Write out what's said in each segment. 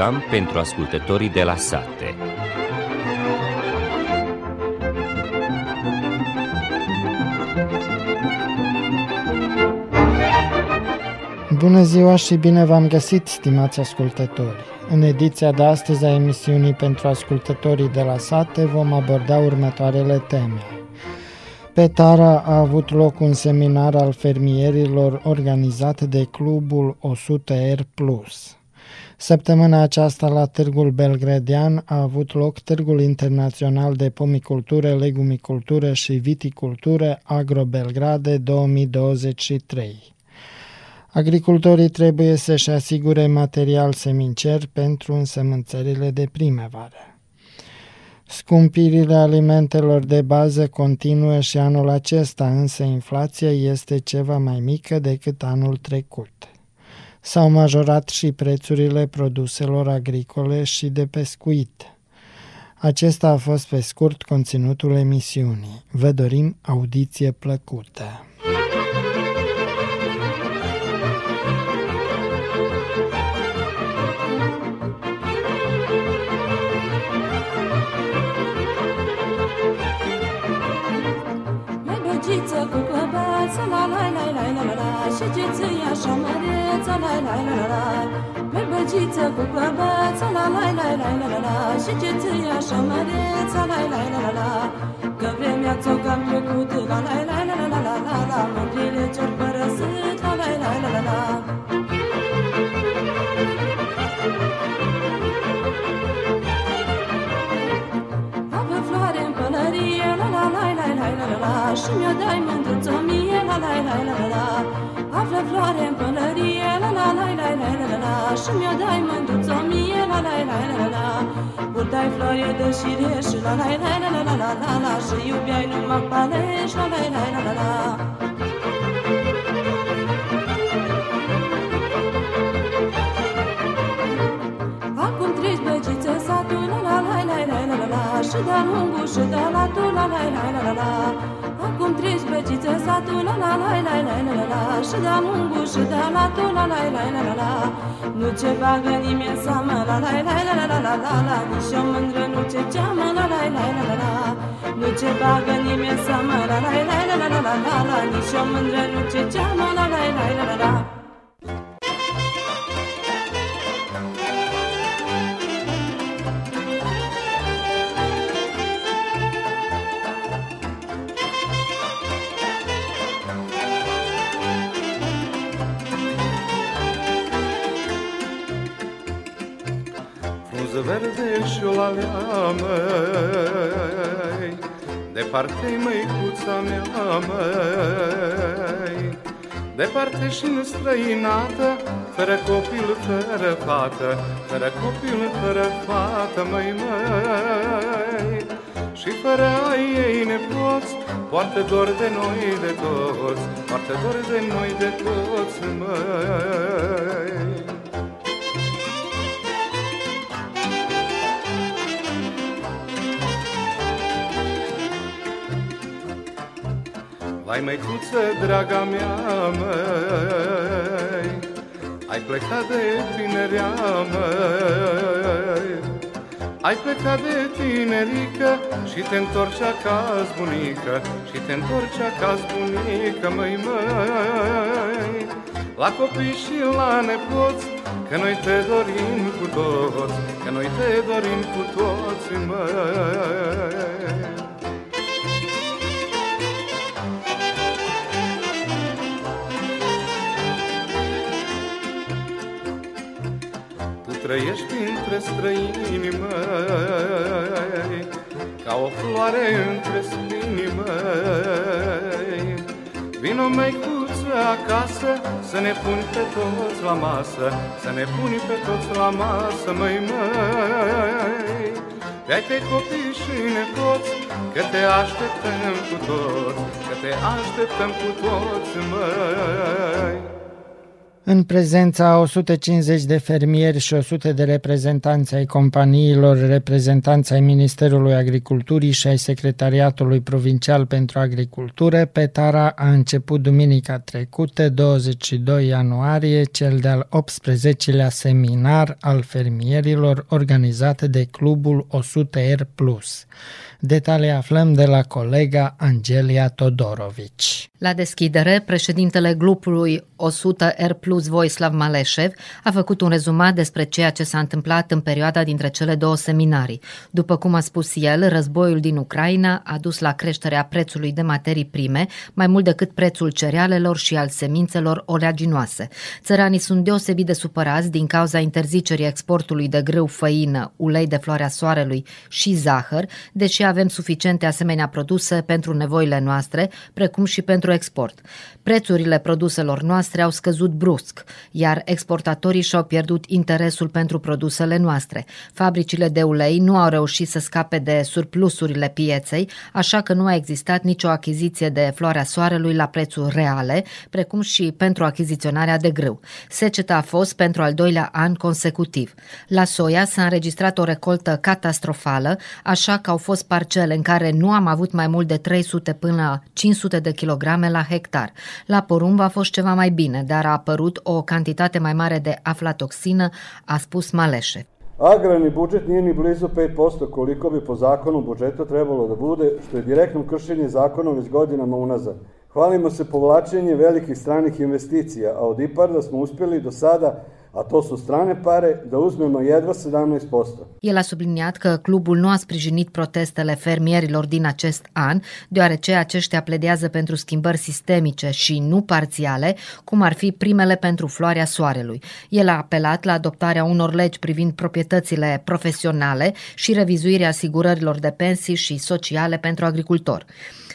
program pentru ascultătorii de la sate. Bună ziua și bine v-am găsit, stimați ascultători! În ediția de astăzi a emisiunii pentru ascultătorii de la sate vom aborda următoarele teme. Pe Tara a avut loc un seminar al fermierilor organizat de Clubul 100R+. Săptămâna aceasta la Târgul Belgradian a avut loc Târgul Internațional de Pomicultură, Legumicultură și Viticultură Agro Belgrade 2023. Agricultorii trebuie să-și asigure material semincer pentru însămânțările de primăvară. Scumpirile alimentelor de bază continuă și anul acesta, însă inflația este ceva mai mică decât anul trecut. S-au majorat și prețurile produselor agricole și de pescuit. Acesta a fost pe scurt conținutul emisiunii. Vă dorim audiție plăcută! Băgiță cu clăbăță, la la la la la la la Și ce ți așa măreță, la la la la la Că vremea ți-o cam trecut, la la la la la la la la la Mândrile ce-or părăsit, la la la la la la Avă floare în pălărie, la la la la la la la la Și mi-o dai mândruță mie, la la la la la la Află floare în pălărie, la la la la la la la Și mi-o dai mândruță mie, la la la la la la Purtai floare de șire și la la la la la la la la la Și iubeai numai palești, la la la la la la Acum treci băgiță satul, la la la la la la la la Și de-a lungul și de la tu, la la la la la la Acum treci băgiță satul, la la la la la la la la Și de-a lungul și de la tu, la la la la la la Nu ce bagă nimeni seamă, la la la la la la la la la Nici o mândră nu ce geamă, la la la la la la Nu ce bagă nimeni seamă, la la la la la la la la la Nici o mândră nu ce geamă, la la la la la la Frunză verde și o lalea măi Departe-i măicuța mea măi Departe și în străinată Fără copil, fără fată Fără copil, fără fată, măi măi. Și fără ai ei nepoți Poartă dor de noi de toți Poartă dor de noi de toți, măi Vai măicuță, draga mea, măi Ai plecat de tinerea, măi. Ai plecat de tinerică Și te întorci acasă, bunică Și te întorci acasă, bunică, măi, măi. La copii și la nepoți Că noi te dorim cu toți Că noi te dorim cu toți, măi trăiești printre străini, măi, Ca o floare între spini, măi. Vino, măicuță, acasă, să ne puni pe toți la masă, Să ne puni pe toți la masă, măi, măi. Pe-ai pe copii și nepoți, că te așteptăm cu toți, Că te așteptăm cu toți, măi. În prezența 150 de fermieri și 100 de reprezentanți ai companiilor, reprezentanți ai Ministerului Agriculturii și ai Secretariatului Provincial pentru Agricultură, Petara a început duminica trecută, 22 ianuarie, cel de-al 18-lea seminar al fermierilor organizat de Clubul 100R+. Detalii aflăm de la colega Angelia Todorovici. La deschidere, președintele grupului 100 R Plus Voislav Maleșev a făcut un rezumat despre ceea ce s-a întâmplat în perioada dintre cele două seminarii. După cum a spus el, războiul din Ucraina a dus la creșterea prețului de materii prime, mai mult decât prețul cerealelor și al semințelor oleaginoase. Țăranii sunt deosebit de supărați din cauza interzicerii exportului de grâu, făină, ulei de floarea soarelui și zahăr, deși avem suficiente asemenea produse pentru nevoile noastre, precum și pentru export. Prețurile produselor noastre au scăzut brusc, iar exportatorii și-au pierdut interesul pentru produsele noastre. Fabricile de ulei nu au reușit să scape de surplusurile pieței, așa că nu a existat nicio achiziție de floarea soarelui la prețuri reale, precum și pentru achiziționarea de grâu. Seceta a fost pentru al doilea an consecutiv. La soia s-a înregistrat o recoltă catastrofală, așa că au fost parcele în care nu am avut mai mult de 300 până la 500 de kilograme la hectar. La porumb a fost ceva mai bine, dar a apărut o cantitate mai mare de aflatoxină, a spus Maleše. Agrarni budžet nije ni blizu 5% koliko bi po zakonu budžeta trebalo da bude, što je direktno kršenje zakona već godinama unazad. Hvalimo se povlačenje velikih stranih investicija, a od IPARDA smo uspjeli do sada a to su strane pare, da uzmemo jedva 17%. El a subliniat că clubul nu a sprijinit protestele fermierilor din acest an, deoarece aceștia pledează pentru schimbări sistemice și nu parțiale, cum ar fi primele pentru floarea soarelui. El a apelat la adoptarea unor legi privind proprietățile profesionale și revizuirea asigurărilor de pensii și sociale pentru agricultori.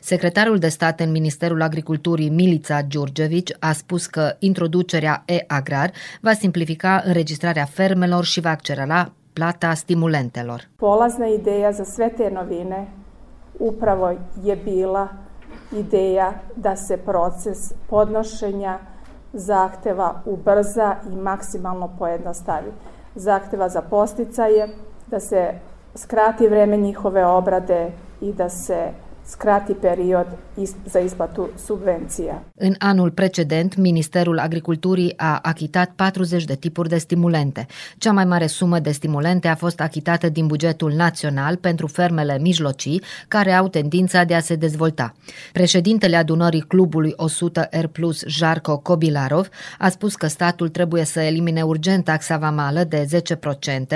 Secretarul de stat în Ministerul Agriculturii, Milița Giurgevici, a spus că introducerea e-agrar va simplifica înregistrarea fermelor și va accelera plata stimulentelor. Polazna ideja za sve te novine upravo je bila ideja da se proces podnošenja zahteva ubrza i maksimalno pojednostavi. Zahteva za posticaje, da se skrati vreme njihove obrade i da se skrati period za isplatu subvencija. În anul precedent, Ministerul Agriculturii a achitat 40 de tipuri de stimulente. Cea mai mare sumă de stimulente a fost achitată din bugetul național pentru fermele mijlocii, care au tendința de a se dezvolta. Președintele adunării clubului 100 R+, Jarko Kobilarov, a spus că statul trebuie să elimine urgent taxa vamală de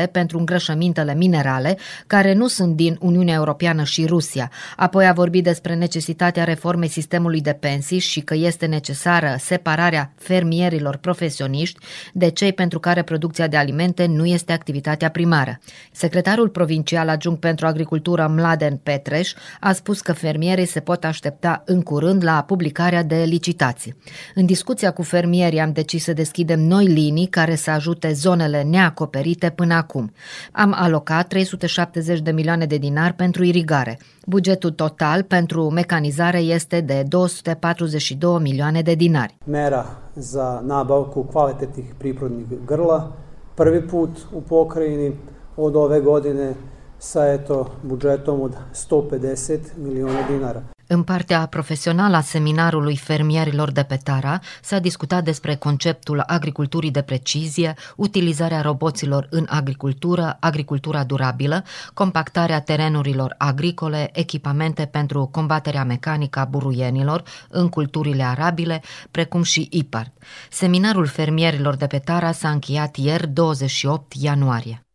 10% pentru îngrășămintele minerale, care nu sunt din Uniunea Europeană și Rusia. Apoi a vorbit despre necesitatea reformei sistemului de pensii și că este necesară separarea fermierilor profesioniști de cei pentru care producția de alimente nu este activitatea primară. Secretarul provincial adjunct pentru agricultură Mladen Petreș a spus că fermierii se pot aștepta în curând la publicarea de licitații. În discuția cu fermierii am decis să deschidem noi linii care să ajute zonele neacoperite până acum. Am alocat 370 de milioane de dinari pentru irigare. Bugetul total pentru mecanizare este de 242 milioane de dinari. Mera za nabavku kvalitetnih prirodnih grla prvi put u pokrajini od ove godine sa eto budžetom od 150 miliona dinara. În partea profesională a seminarului fermierilor de pe Tara s-a discutat despre conceptul agriculturii de precizie, utilizarea roboților în agricultură, agricultura durabilă, compactarea terenurilor agricole, echipamente pentru combaterea mecanică a buruienilor în culturile arabile, precum și IPART. Seminarul fermierilor de pe Tara s-a încheiat ieri 28 ianuarie.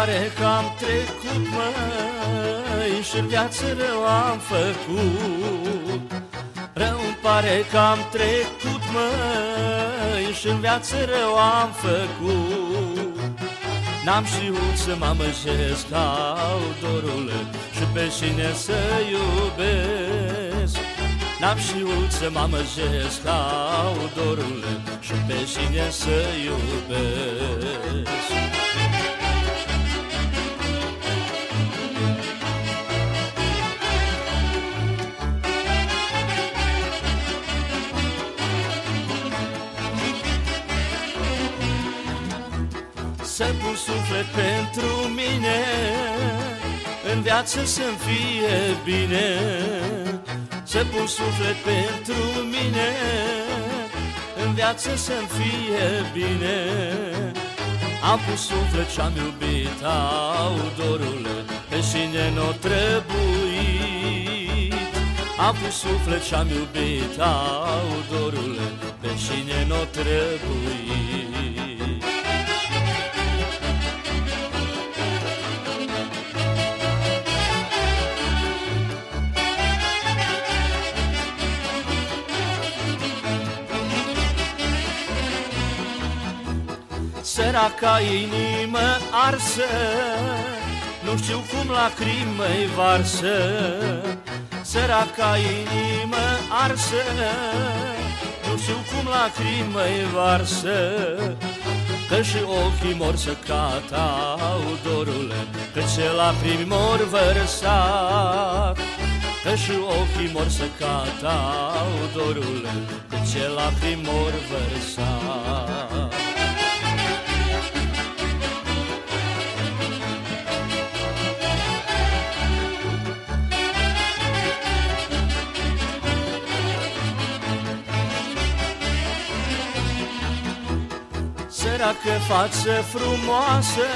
Pare că am trecut, măi Și viață rău am făcut. Rău-mi pare că am trecut, măi Și viață rău am făcut. N-am știut să mă amăjesc au dorul Și pe cine să iubesc. N-am știut să mă amăjesc au dorul Și pe cine să iubesc suflet pentru mine În viață să-mi fie bine. Să pun suflet pentru mine În viață să-mi fie bine. Am pus suflet și-am iubit au dorul Pe cine n-o trebuit. Am pus suflet și-am iubit Au, dorule, pe cine n-o trebuie Săraca inimă arsă Nu știu cum lacrimă-i varsă. Săraca inimă arsă Nu știu cum lacrimă-i varsă. Că și ochii mor să catau, dorule Că ce lacrimi mor vărsat Că și ochii mor să catau, dorule Că ce lacrimi mor vărsat Săracă față frumoasă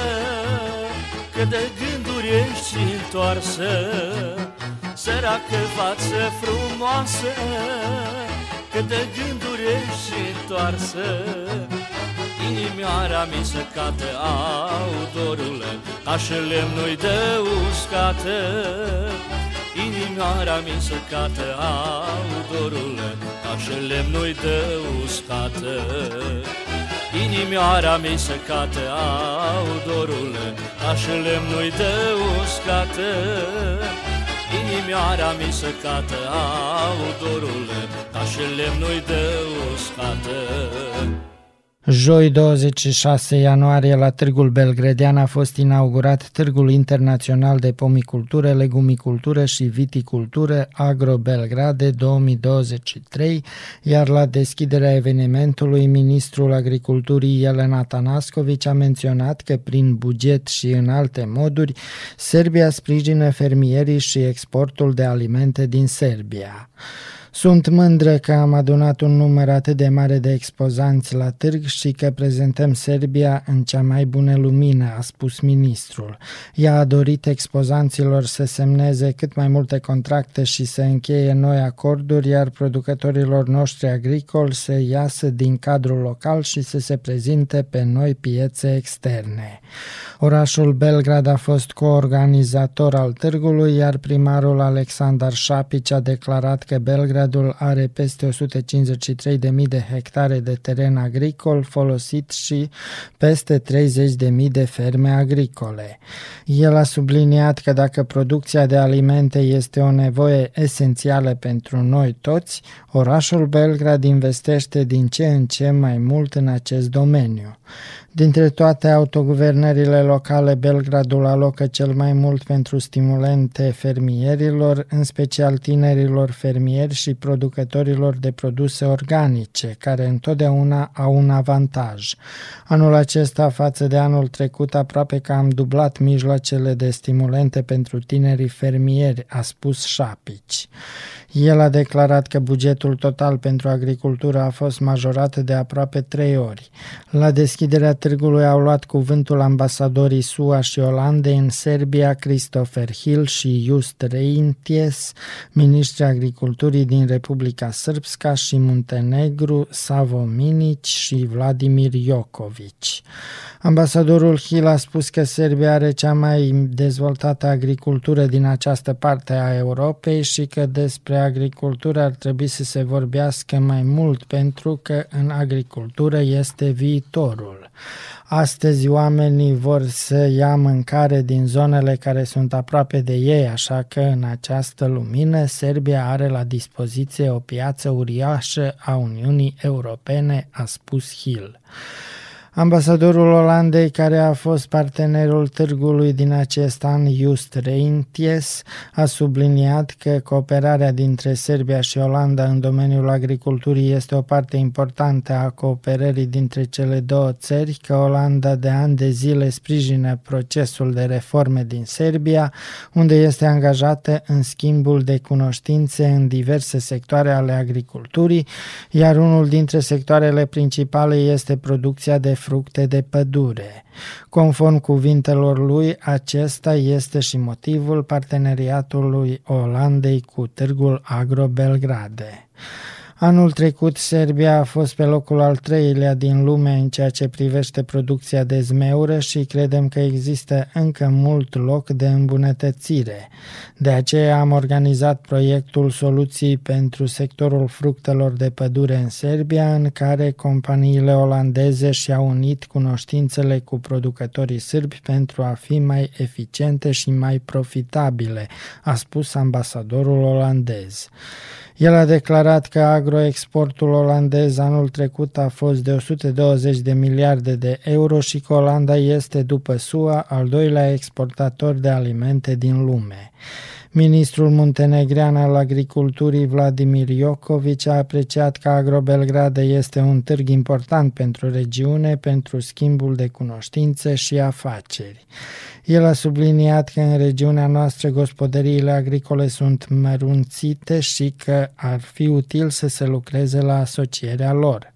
Că de gânduri ești întoarsă. Săracă față frumoasă Că de gânduri ești întoarsă. Inimioara mi se cată au dorule Ca și lemnul de uscată. Inimioara mi se cată au dorule Ca și lemnul de uscată Inimioara mi se cate au dorule Ca și lemnul de uscată Inimioara mi se cate au dorule Ca și lemnul de uscată Joi 26 ianuarie la Târgul Belgredian a fost inaugurat Târgul Internațional de Pomicultură, Legumicultură și Viticultură Agro Belgrade 2023, iar la deschiderea evenimentului ministrul agriculturii Elena Tanascovici a menționat că prin buget și în alte moduri Serbia sprijină fermierii și exportul de alimente din Serbia. Sunt mândră că am adunat un număr atât de mare de expozanți la târg și că prezentăm Serbia în cea mai bună lumină, a spus ministrul. Ea a dorit expozanților să semneze cât mai multe contracte și să încheie noi acorduri, iar producătorilor noștri agricoli să iasă din cadrul local și să se prezinte pe noi piețe externe. Orașul Belgrad a fost coorganizator al târgului, iar primarul Alexander Șapici a declarat că Belgrad Beogradul are peste 153.000 de hectare de teren agricol folosit și peste 30.000 de ferme agricole. El a subliniat că dacă producția de alimente este o nevoie esențială pentru noi toți, orașul Belgrad investește din ce în ce mai mult în acest domeniu. Dintre toate autoguvernările locale, Belgradul alocă cel mai mult pentru stimulente fermierilor, în special tinerilor fermieri și producătorilor de produse organice, care întotdeauna au un avantaj. Anul acesta, față de anul trecut, aproape că am dublat mijloacele de stimulente pentru tinerii fermieri, a spus Șapici. El a declarat că bugetul total pentru agricultură a fost majorat de aproape trei ori. La deschiderea târgului au luat cuvântul ambasadorii SUA și Olandei în Serbia, Christopher Hill și Just Reinties, ministrii agriculturii din Republica Srpska și Muntenegru, Savo Minic și Vladimir Jokovic. Ambasadorul Hill a spus că Serbia are cea mai dezvoltată agricultură din această parte a Europei și că despre agricultură ar trebui să se vorbească mai mult pentru că în agricultură este viitorul. Astăzi oamenii vor să ia mâncare din zonele care sunt aproape de ei, așa că în această lumină Serbia are la dispoziție o piață uriașă a Uniunii Europene, a spus Hill. Ambasadorul Olandei, care a fost partenerul târgului din acest an, Just Reinties, a subliniat că cooperarea dintre Serbia și Olanda în domeniul agriculturii este o parte importantă a cooperării dintre cele două țări, că Olanda de ani de zile sprijină procesul de reforme din Serbia, unde este angajată în schimbul de cunoștințe în diverse sectoare ale agriculturii, iar unul dintre sectoarele principale este producția de fructe de pădure. Conform cuvintelor lui, acesta este și motivul parteneriatului Olandei cu Târgul Agro Belgrade. Anul trecut, Serbia a fost pe locul al treilea din lume în ceea ce privește producția de zmeură și credem că există încă mult loc de îmbunătățire. De aceea am organizat proiectul Soluții pentru sectorul fructelor de pădure în Serbia, în care companiile olandeze și-au unit cunoștințele cu producătorii sârbi pentru a fi mai eficiente și mai profitabile, a spus ambasadorul olandez. El a declarat că agroexportul olandez anul trecut a fost de 120 de miliarde de euro și că Olanda este, după SUA, al doilea exportator de alimente din lume. Ministrul muntenegrean al agriculturii Vladimir Iocovici a apreciat că Agrobelgrade este un târg important pentru regiune, pentru schimbul de cunoștințe și afaceri. El a subliniat că în regiunea noastră gospodăriile agricole sunt mărunțite și că ar fi util să se lucreze la asocierea lor.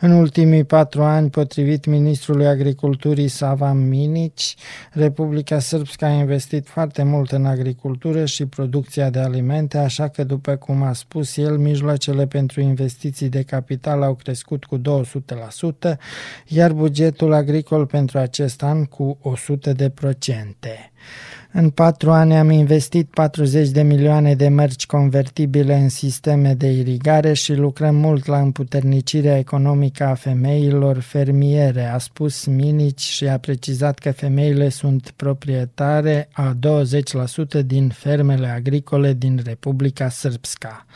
În ultimii patru ani, potrivit ministrului agriculturii Sava Minici, Republica Sârbska a investit foarte mult în agricultură și producția de alimente, așa că, după cum a spus el, mijloacele pentru investiții de capital au crescut cu 200%, iar bugetul agricol pentru acest an cu 100%. În patru ani am investit 40 de milioane de mărci convertibile în sisteme de irigare și lucrăm mult la împuternicirea economică a femeilor fermiere, a spus Minici și a precizat că femeile sunt proprietare a 20% din fermele agricole din Republica Srpska.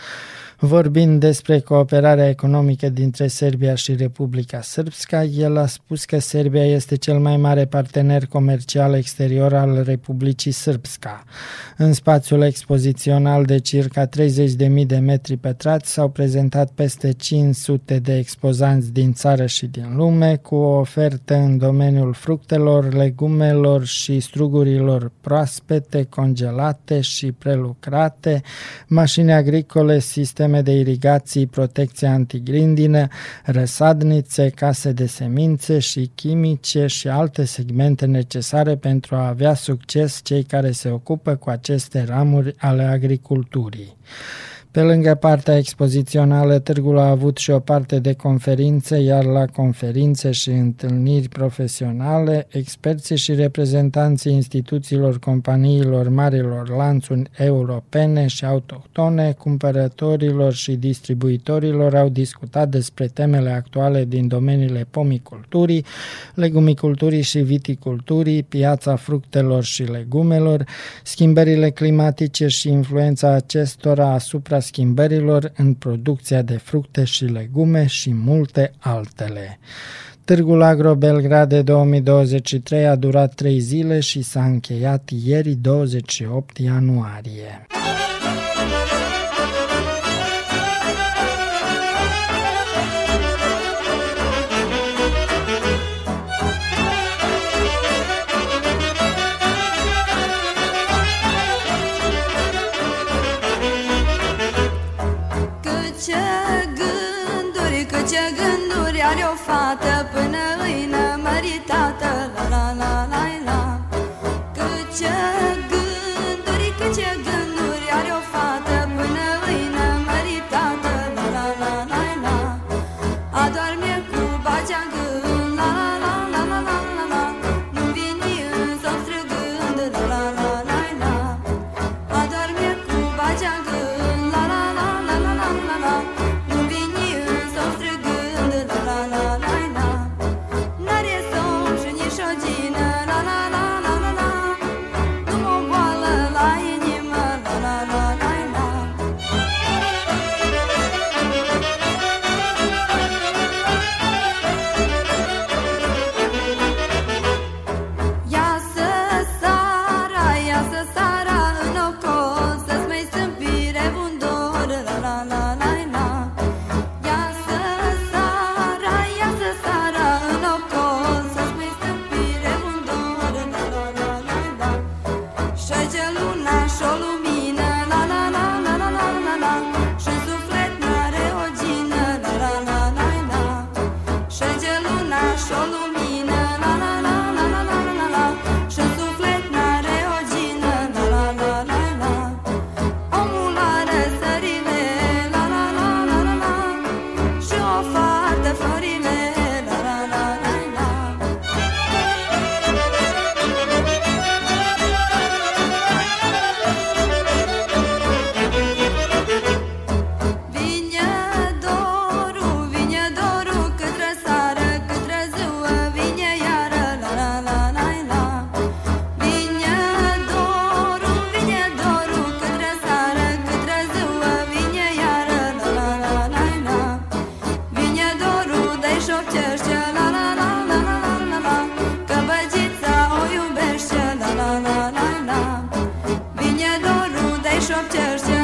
Vorbind despre cooperarea economică dintre Serbia și Republica Srpska, el a spus că Serbia este cel mai mare partener comercial exterior al Republicii Srpska. În spațiul expozițional de circa 30.000 de metri pătrați s-au prezentat peste 500 de expozanți din țară și din lume cu o ofertă în domeniul fructelor, legumelor și strugurilor proaspete, congelate și prelucrate, mașini agricole, sisteme sisteme de irigații, protecție antigrindină, răsadnițe, case de semințe și chimice și alte segmente necesare pentru a avea succes cei care se ocupă cu aceste ramuri ale agriculturii. Pe lângă partea expozițională, târgul a avut și o parte de conferințe, iar la conferințe și întâlniri profesionale, experții și reprezentanții instituțiilor companiilor marilor lanțuri europene și autohtone, cumpărătorilor și distribuitorilor au discutat despre temele actuale din domeniile pomiculturii, legumiculturii și viticulturii, piața fructelor și legumelor, schimbările climatice și influența acestora asupra schimbărilor în producția de fructe și legume și multe altele. Târgul Agro Belgrade 2023 a durat trei zile și s-a încheiat ieri 28 ianuarie. 这 șoapte arse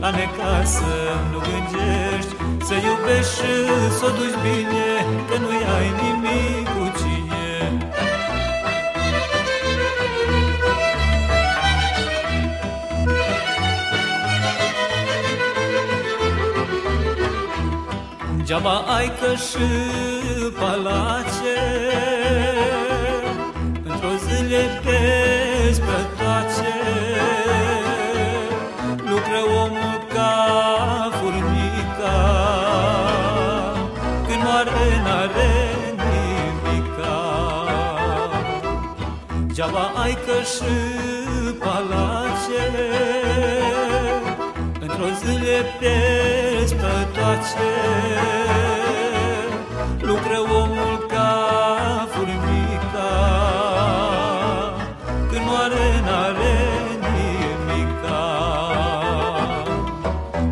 La necasă nu gândești Să iubești și să o duci bine Că nu-i ai nimic cu cine. Degeaba ai că și palace Într-o zi le pierzi Degeaba ai că și palace Într-o zi le pierzi pe toace. Lucră omul ca furmica Când moare n-are nimica.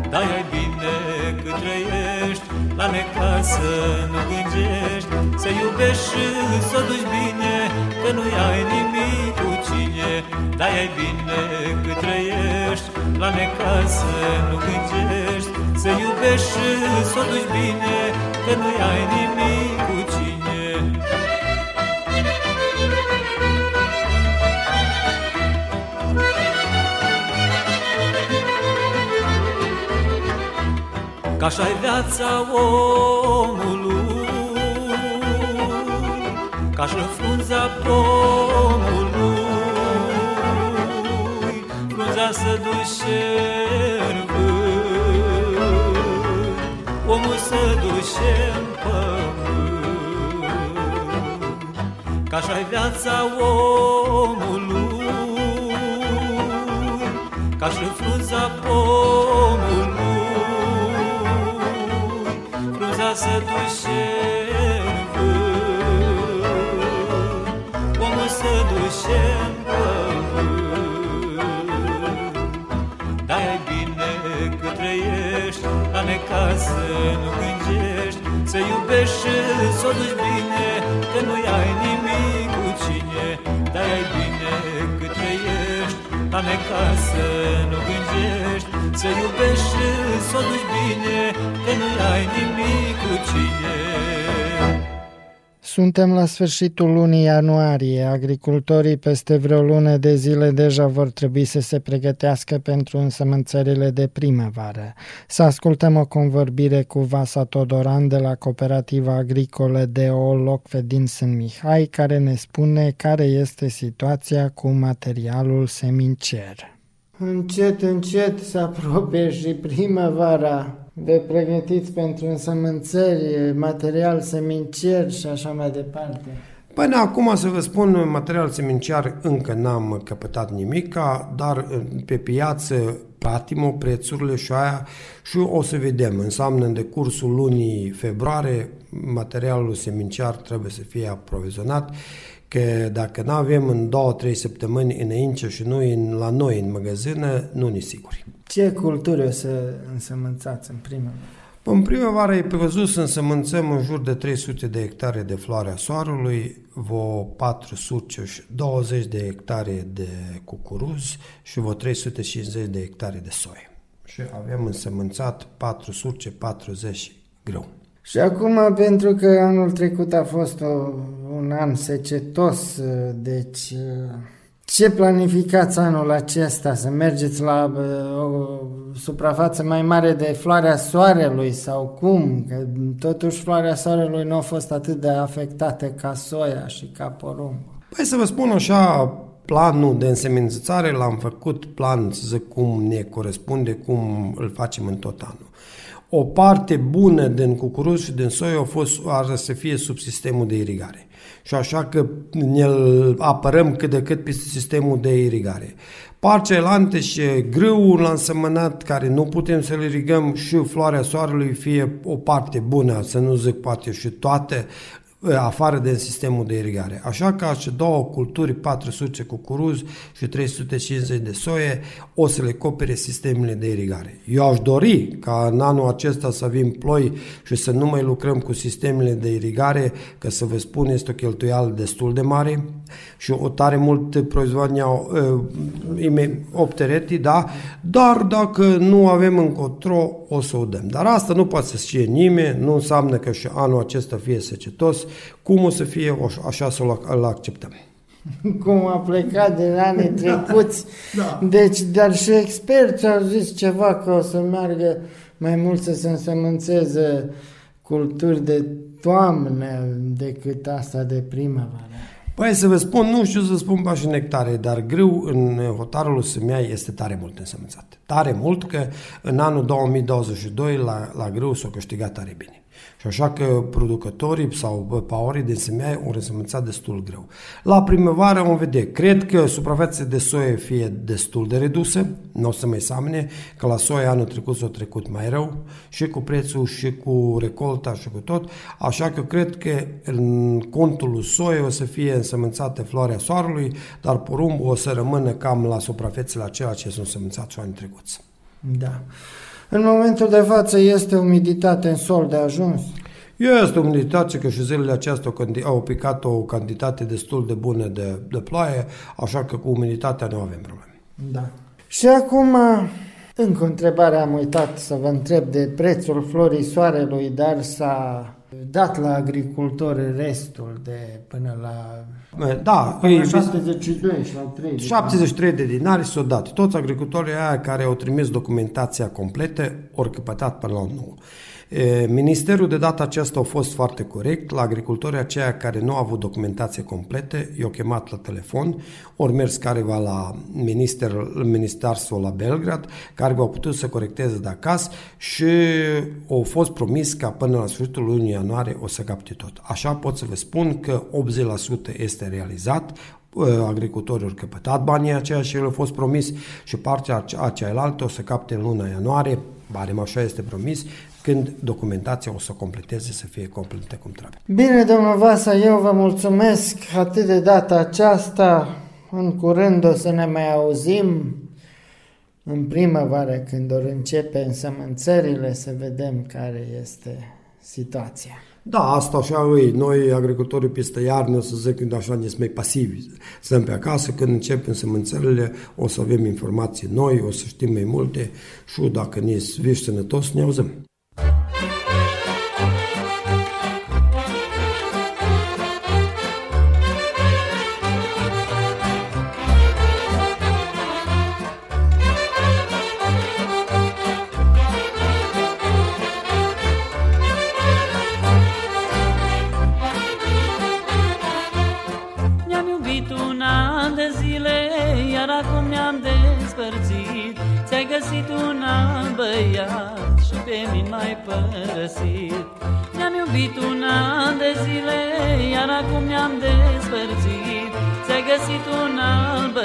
Dar ai bine cât trăiești La necasă nu gândești Să iubești și să o duci bine Că nu ai nimic cu cine Dar ai bine cât trăiești. La necasă nu gândești Să iubești și să o duci bine Că nu ai nimic cu cine. Ca așa-i viața omului Ca și frunza pomului Frunza se duce în vânt Omul se duce în pământ. Ca așa-i viața omului Ca și frunza pomului Frunza se duce duce în pământ Dar ai bine cât trăiești La necasă nu gândești Să iubești și să o duci bine Că nu ai nimic cu cine. Dar ai bine cât trăiești La necasă nu gândești Să iubești și să o duci bine Că nu ai nimic cu cine Suntem la sfârșitul lunii ianuarie. Agricultorii peste vreo lună de zile deja vor trebui să se pregătească pentru însămânțările de primăvară. Să ascultăm o convorbire cu Vasa Todoran de la Cooperativa Agricolă de Olocve din Sân Mihai, care ne spune care este situația cu materialul semincer. Încet, încet se apropie și primăvara. De pregătiți pentru însămânțări, material semincer și așa mai departe. Până acum, să vă spun, material semenciar încă n-am căpătat nimica, dar pe piață platim prețurile și aia și o să vedem. Înseamnă în decursul lunii februarie materialul semenciar trebuie să fie aprovizionat că dacă nu avem în două, trei săptămâni înainte și noi în, la noi în magazină, nu ne siguri. Ce culturi o să însămânțați în primăvară? În primăvară e prevăzut să însămânțăm în jur de 300 de hectare de floarea soarelui, vreo 400 și 20 de hectare de cucuruz și vreo 350 de hectare de soie. Și avem însămânțat 440 grâu. Și acum, pentru că anul trecut a fost o, un an secetos, deci ce planificați anul acesta? Să mergeți la o suprafață mai mare de floarea soarelui sau cum? Că totuși floarea soarelui nu a fost atât de afectată ca soia și ca porumb. Păi să vă spun așa, planul de însemințare l-am făcut plan, să zic, cum ne corespunde, cum îl facem în tot anul. O parte bună din cucuruz și din soi a fost ar să fie sub sistemul de irigare. Și așa că ne apărăm cât de cât peste sistemul de irigare. Parcelante și grâul l-am semănat, care nu putem să-l irigăm și floarea soarelui fie o parte bună, să nu zic poate și toate, afară de sistemul de irigare. Așa că și două culturi, 400 cucuruz și 350 de soie, o să le copere sistemele de irigare. Eu aș dori ca în anul acesta să avem ploi și să nu mai lucrăm cu sistemele de irigare, că să vă spun este o cheltuială destul de mare și o tare mult proizvodneau uh, optereti, da, dar dacă nu avem încotro, o să o dăm. Dar asta nu poate să știe nimeni, nu înseamnă că și anul acesta fie secetos, cum o să fie, așa să-l acceptăm. Cum a plecat din anii trecuți. da. Deci, dar și experți au zis ceva că o să meargă mai mult să se însămânțeze culturi de toamnă decât asta de primăvară. Păi să vă spun, nu știu să spun pa și nectare, dar grâu în hotarul Sâmiai este tare mult însămânțat. Tare mult că în anul 2022 la, la grâu s-a câștigat tare bine. Și așa că producătorii sau paorii de semeai au răsămânțat destul greu. La primăvară vom vedea. Cred că suprafețele de soie fie destul de reduse, nu o să mai seamene, că la soie anul trecut s-a trecut mai rău și cu prețul și cu recolta și cu tot. Așa că cred că în contul soie o să fie însămânțate floarea soarelui, dar porumbul o să rămână cam la suprafețele acelea ce sunt însămânțat și anii trecuți. Da. În momentul de față este umiditate în sol de ajuns? Este umiditate că și zilele acestea au picat o cantitate destul de bună de, de ploaie, așa că cu umiditatea nu avem probleme. Da. Și acum, încă o întrebare am uitat să vă întreb de prețul florii soarelui, dar s-a dat la agricultori restul de până la da, până la 72 și la 3 73 de dinari s-au dat. Toți agricultorii aia care au trimis documentația completă ori căpătat până la 9. Ministerul de data aceasta a fost foarte corect. La agricultorii aceia care nu au avut documentație complete, i-au chemat la telefon, ori mers careva la minister, ministerul la Belgrad, care au putut să corecteze de acasă și au fost promis că până la sfârșitul lunii ianuarie o să capte tot. Așa pot să vă spun că 80% este realizat, agricultorii au căpătat banii aceia și le au fost promis și partea acealaltă o să capte în luna ianuarie, barem așa este promis, când documentația o să completeze, să fie completă cum trebuie. Bine, domnul Vasa, eu vă mulțumesc atât de data aceasta. În curând o să ne mai auzim în primăvară când vor începe însămânțările să vedem care este situația. Da, asta așa e. Noi, agricultorii, peste iarnă, să zic, când așa ne mai pasivi. Stăm pe acasă, când începem sămânțările, o să avem informații noi, o să știm mai multe și dacă ne viși sănătos, ne auzim. Părăsit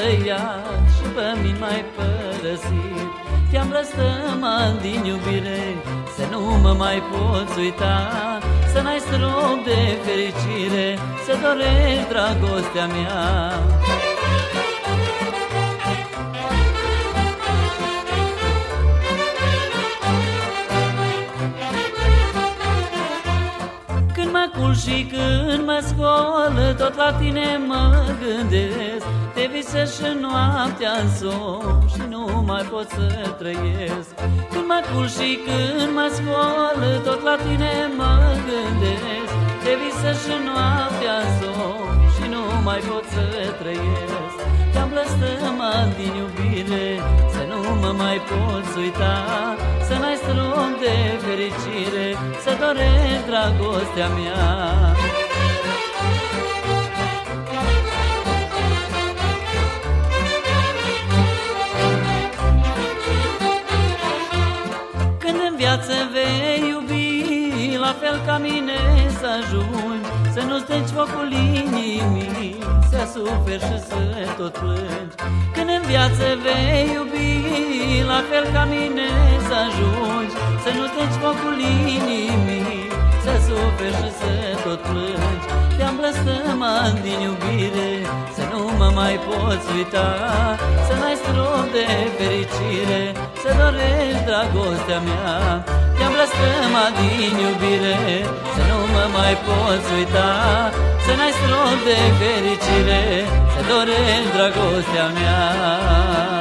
băiat și pe mine mai părăsit. Te-am răstămat din iubire, să nu mă mai poți uita. Să n-ai strop de fericire, să dorești dragostea mea. Capul și când mă scol Tot la tine mă gândesc Te visez și noaptea în somn Și nu mai pot să trăiesc. Când mă cul și când mă scol Tot la tine mă gândesc. Te visez și noaptea în somn Și nu mai pot să trăiesc. Te-am blăstămat din iubire Să nu mă mai poți uita. Să n-ai strop de fericire Să dorești dragostea mea viață vei iubi La fel ca mine să ajungi Să nu steci focul inimii Să suferi și să tot plângi. Când în viață vei iubi La fel ca mine să ajungi Să nu steci focul inimii suferi și să tot plângi. Te-am blăstămat din iubire Să nu mă mai poți uita. Să n-ai strop de fericire Să dorești dragostea mea. Te-am blăstămat din iubire Să nu mă mai poți uita. Să n-ai strop de fericire Să dorești dragostea mea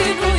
You.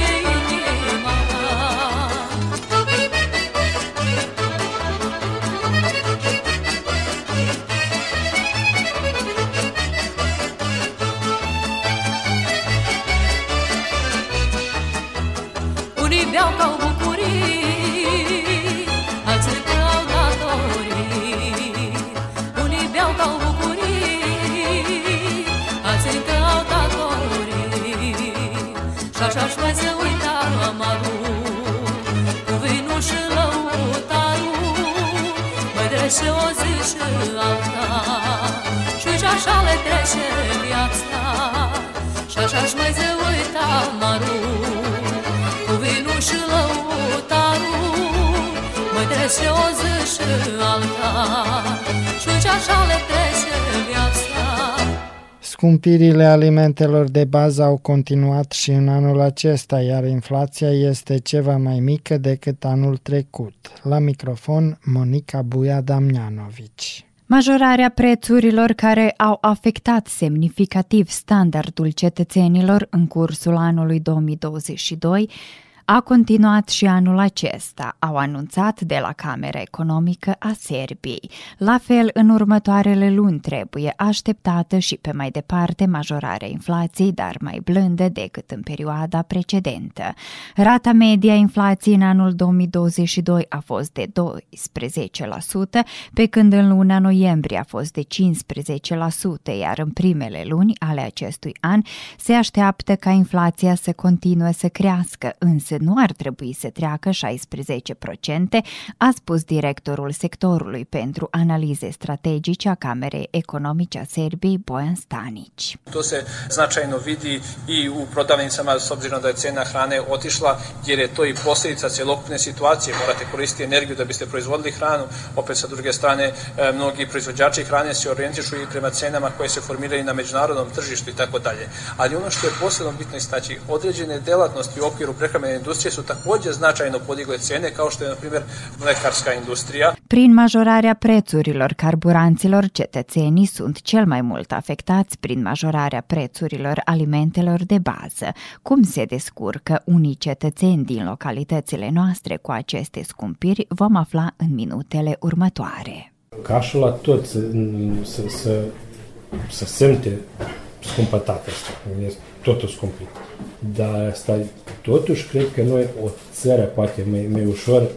Scumpirile alimentelor de bază au continuat și în anul acesta, iar inflația este ceva mai mică decât anul trecut. La microfon, Monica Buia Damjanovici. Majorarea prețurilor care au afectat semnificativ standardul cetățenilor în cursul anului 2022 a continuat și anul acesta, au anunțat de la Camera Economică a Serbiei. La fel, în următoarele luni trebuie așteptată și pe mai departe majorarea inflației, dar mai blândă decât în perioada precedentă. Rata media inflației în anul 2022 a fost de 12%, pe când în luna noiembrie a fost de 15%, iar în primele luni ale acestui an se așteaptă ca inflația să continue să crească, însă preț nu ar trebui să treacă 16%, a spus directorul sectorului pentru analize strategice a Camerei Economice a Serbiei, Bojan Stanić. To se značajno vidi i u prodavnicama s obzirom da je cena hrane otišla, jer je to i posljedica celokupne situacije. Morate koristiti energiju da biste proizvodili hranu, opet sa druge strane e, mnogi proizvođači hrane se orijentišu i prema cenama koje se formiraju na međunarodnom tržištu i tako dalje. Ali ono što je posebno bitno istaći, određene delatnosti u okviru prehrambene industrije su takođe značajno podigle cene, kao što je, na primjer, mlekarska industrija. Prin majorarea prețurilor carburanților, cetățenii sunt cel mai mult afectați prin majorarea prețurilor alimentelor de bază. Cum se descurcă unii cetățeni din localitățile noastre cu aceste scumpiri, vom afla în minutele următoare. Cașul la tot să, să, să, să simte scumpătatea asta. Este totul scumpit. Dar asta, totuși, cred că noi, o țară, poate mai, mai ușor,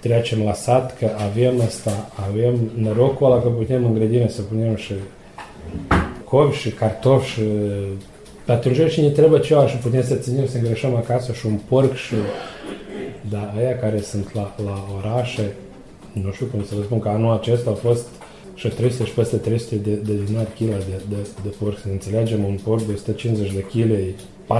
trecem la sat, că avem asta, avem norocul ăla că putem în grădină să punem și covi și cartofi și atunci și ne trebuie ceva și putem să ținem să îngreșăm acasă și un porc și da, aia care sunt la, la orașe, nu știu cum să vă spun, că anul acesta a fost și 300 și peste 300 de, de dinari kg de, de, de porc. Să înțelegem, un porc de 150 de kg,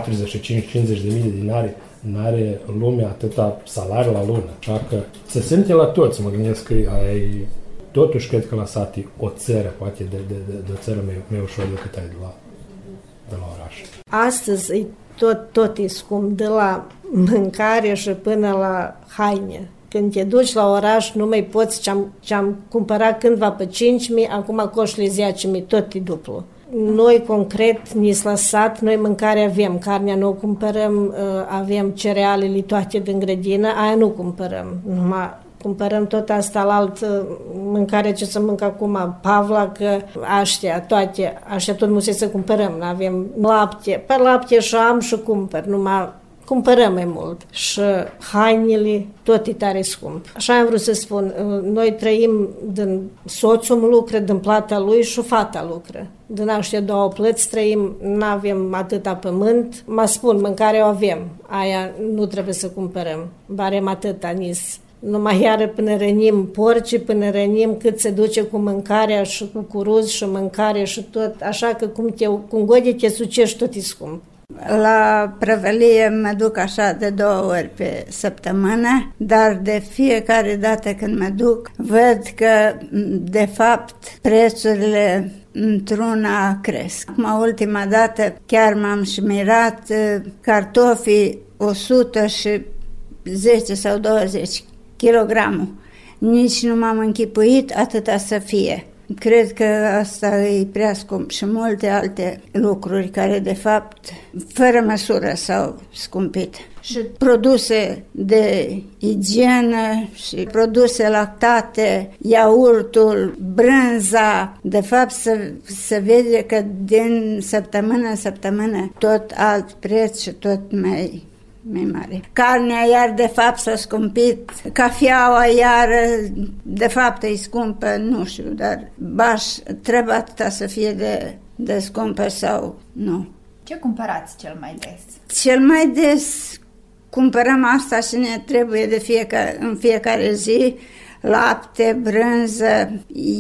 45-50 de mii de dinari, nu are lumea atâta salariu la lună. Așa că se simte la toți, mă gândesc că ai, totuși cred că la sat e o țară, poate de, de, de, de o țară mai, mai ușor decât ai de la, de la oraș. Astăzi e tot, tot e scump, de la mâncare și până la haine. Când te duci la oraș, nu mai poți ce-am, ce-am cumpărat cândva pe 5.000, acum coșle 10.000, tot e duplu. Noi, concret, ni s lăsat, noi mâncare avem, carnea nu o cumpărăm, uh, avem cerealele toate din grădină, aia nu cumpărăm, numai cumpărăm tot asta la alt uh, mâncare ce să mâncă acum, pavlacă, aștia, toate, așa tot musei să cumpărăm, avem lapte, pe lapte și am și cumpăr, numai cumpărăm mai mult și hainele, tot e tare scump. Așa am vrut să spun, noi trăim din soțul lucră, din plata lui și fata lucră. Din aștia două plăți trăim, nu avem atâta pământ. Mă spun, mâncare o avem, aia nu trebuie să cumpărăm, barem atâta nis. Numai iară până rănim porci, până rănim cât se duce cu mâncarea și cu curuz și mâncare și tot, așa că cum, te, cum gode te sucești, tot e scump. La prăvălie mă duc așa de două ori pe săptămână, dar de fiecare dată când mă duc, văd că, de fapt, prețurile într-una cresc. Acum, ultima dată, chiar m-am și mirat cartofii 100 și 10 sau 20 kg. Nici nu m-am închipuit atâta să fie. Cred că asta e prea scump și multe alte lucruri care, de fapt, fără măsură s-au scumpit. Și produse de igienă și produse lactate, iaurtul, brânza, de fapt se, se vede că din săptămână în săptămână tot alt preț și tot mai mai mare. Carnea iar de fapt s-a scumpit, cafeaua iar de fapt e scumpă, nu știu, dar baș trebuie atâta să fie de, de scumpă sau nu. Ce cumpărați cel mai des? Cel mai des cumpărăm asta și ne trebuie de fiecare, în fiecare zi lapte, brânză,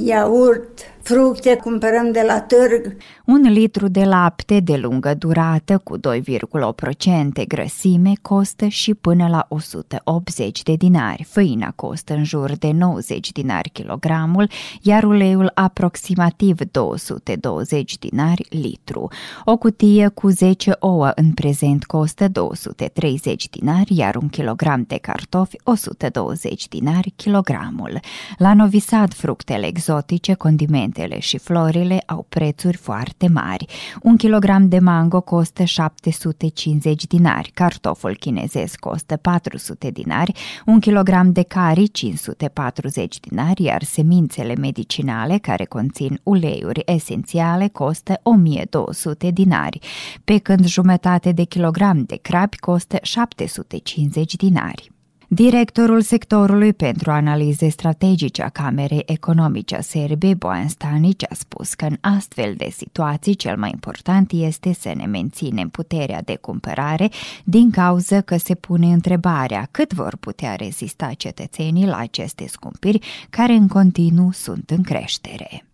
iaurt, fructe cumpărăm de la târg. Un litru de lapte de lungă durată cu 2,8% grăsime costă și până la 180 de dinari. Făina costă în jur de 90 dinari kilogramul, iar uleiul aproximativ 220 dinari litru. O cutie cu 10 ouă în prezent costă 230 dinari, iar un kilogram de cartofi 120 dinari kilogramul. La Novi Sad, fructele exotice, condimente Alimentele și florile au prețuri foarte mari. Un kilogram de mango costă 750 dinari, cartoful chinezesc costă 400 dinari, un kilogram de cari 540 dinari, iar semințele medicinale care conțin uleiuri esențiale costă 1200 dinari, pe când jumătate de kilogram de crabi costă 750 dinari. Directorul sectorului pentru analize strategice a Camerei Economice a SRB, Boan Stanici, a spus că în astfel de situații cel mai important este să ne menținem puterea de cumpărare din cauza că se pune întrebarea cât vor putea rezista cetățenii la aceste scumpiri care în continuu sunt în creștere.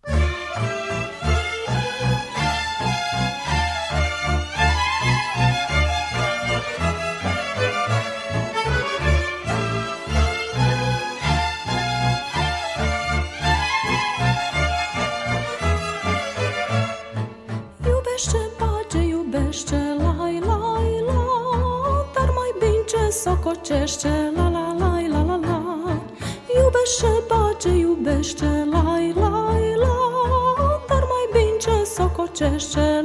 Sococește, la la la la la la. Iubește, bage, iubește, la la la. Dar mai bine ce sococește,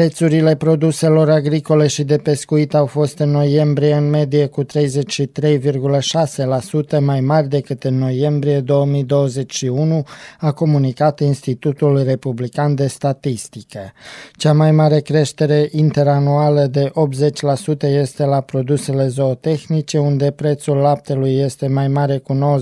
Prețurile produselor agricole și de pescuit au fost în noiembrie în medie cu 33,6% mai mari decât în noiembrie 2021, a comunicat Institutul Republican de Statistică. Cea mai mare creștere interanuală de 80% este la produsele zootehnice, unde prețul laptelui este mai mare cu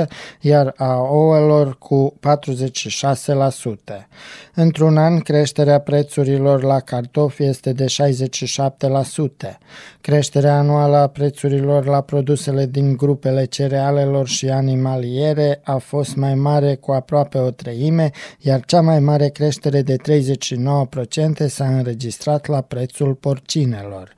91%, iar a ouălor cu 46%. Într-un an, creșterea prețurilor la cartofi este de 67%. Creșterea anuală a prețurilor la produsele din grupele cerealelor și animaliere a fost mai mare cu aproape o treime, iar cea mai mare creștere de 39% s-a înregistrat la prețul porcinelor.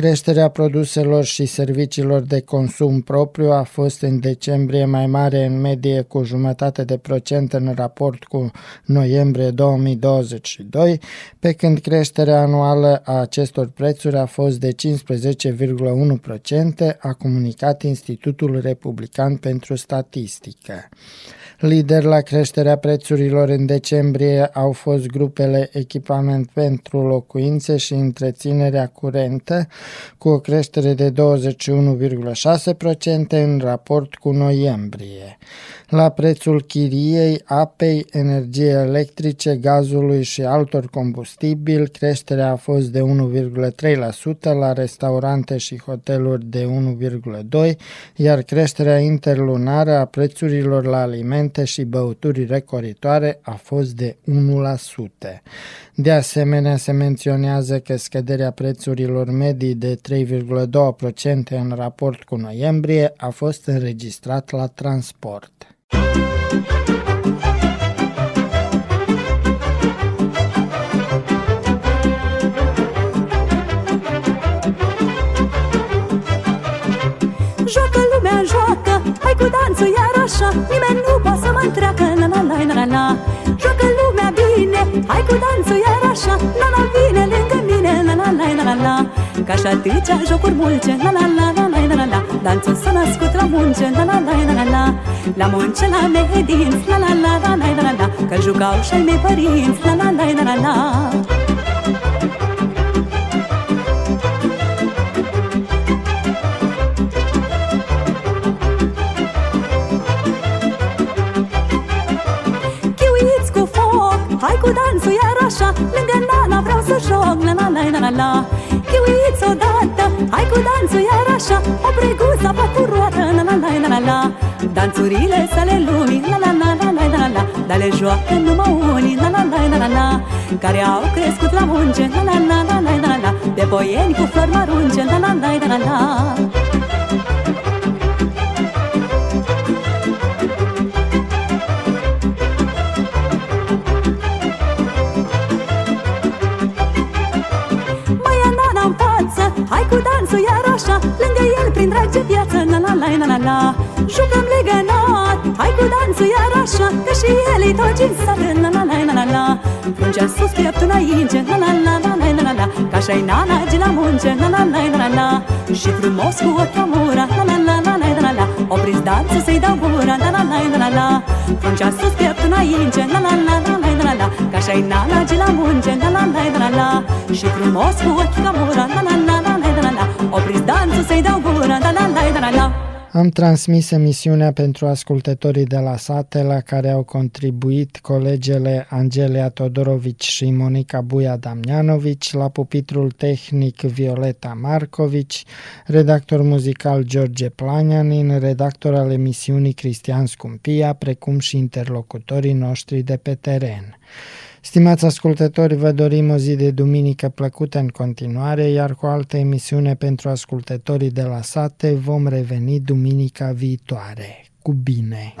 Creșterea produselor și serviciilor de consum propriu a fost în decembrie mai mare în medie cu jumătate de procent în raport cu noiembrie 2022, pe când creșterea anuală a acestor prețuri a fost de 15,1%, a comunicat Institutul Republican pentru Statistică. Lider la creșterea prețurilor în decembrie au fost grupele echipament pentru locuințe și întreținerea curentă, cu o creștere de 21,6% în raport cu noiembrie. La prețul chiriei, apei, energiei electrice, gazului și altor combustibili, creșterea a fost de 1,3%, la restaurante și hoteluri de 1,2%, iar creșterea interlunară a prețurilor la alimente și băuturi recoritoare a fost de 1%. De asemenea, se menționează că scăderea prețurilor medii de 3,2% în raport cu noiembrie a fost înregistrat la transport. Joacă lumea, joacă, hai cu danțul iar așa Nimeni nu poate să mă întreacă, na na na na na Joacă lumea bine, hai cu danțul iar așa Na na vine lângă mine, na na na na na na Ca așa ticea jocuri mulce, na na na na na na na Danțul s-a născut la munce, na na na na na na La munce la medinți, la la la la la la la Că jucau și-ai mei părinți, la la la la la la Lângă nana vreau să joc La la la la la la Chiuiți odată Hai cu danțul iar așa O breguță pe cu roată La la la la la la Danțurile sale lumii La la la la la la la Dar le joacă numai unii La la la la la la Care au crescut la munce La la la la la la la De boieni cu flori marunce La la la la la la La la la la la la Jucăm legănat Hai cu dansul iar așa Că și el e tot cinsat La la la la la la Fruncea sus pieptul înainte La la la la la la la la Ca așa-i nana de la munce La la la la la la Și frumos cu ochia mura La la la la la la la Opriți dansul să-i dau gura La la la la la la Fruncea sus pieptul înainte La la la la la la la Ca așa-i nana de la munce La la la la la Și frumos cu ochia mura La la la la Opriți dansul să-i dau gura da, da, da, da, da. Am transmis emisiunea pentru ascultătorii de la sate la care au contribuit colegele Angelia Todorovici și Monica Buia Damjanovici, la pupitrul tehnic Violeta Marcovici, redactor muzical George Planianin, redactor al emisiunii Cristian Scumpia, precum și interlocutorii noștri de pe teren. Stimați ascultători, vă dorim o zi de duminică plăcută în continuare, iar cu altă emisiune pentru ascultătorii de la sate vom reveni duminica viitoare. Cu bine!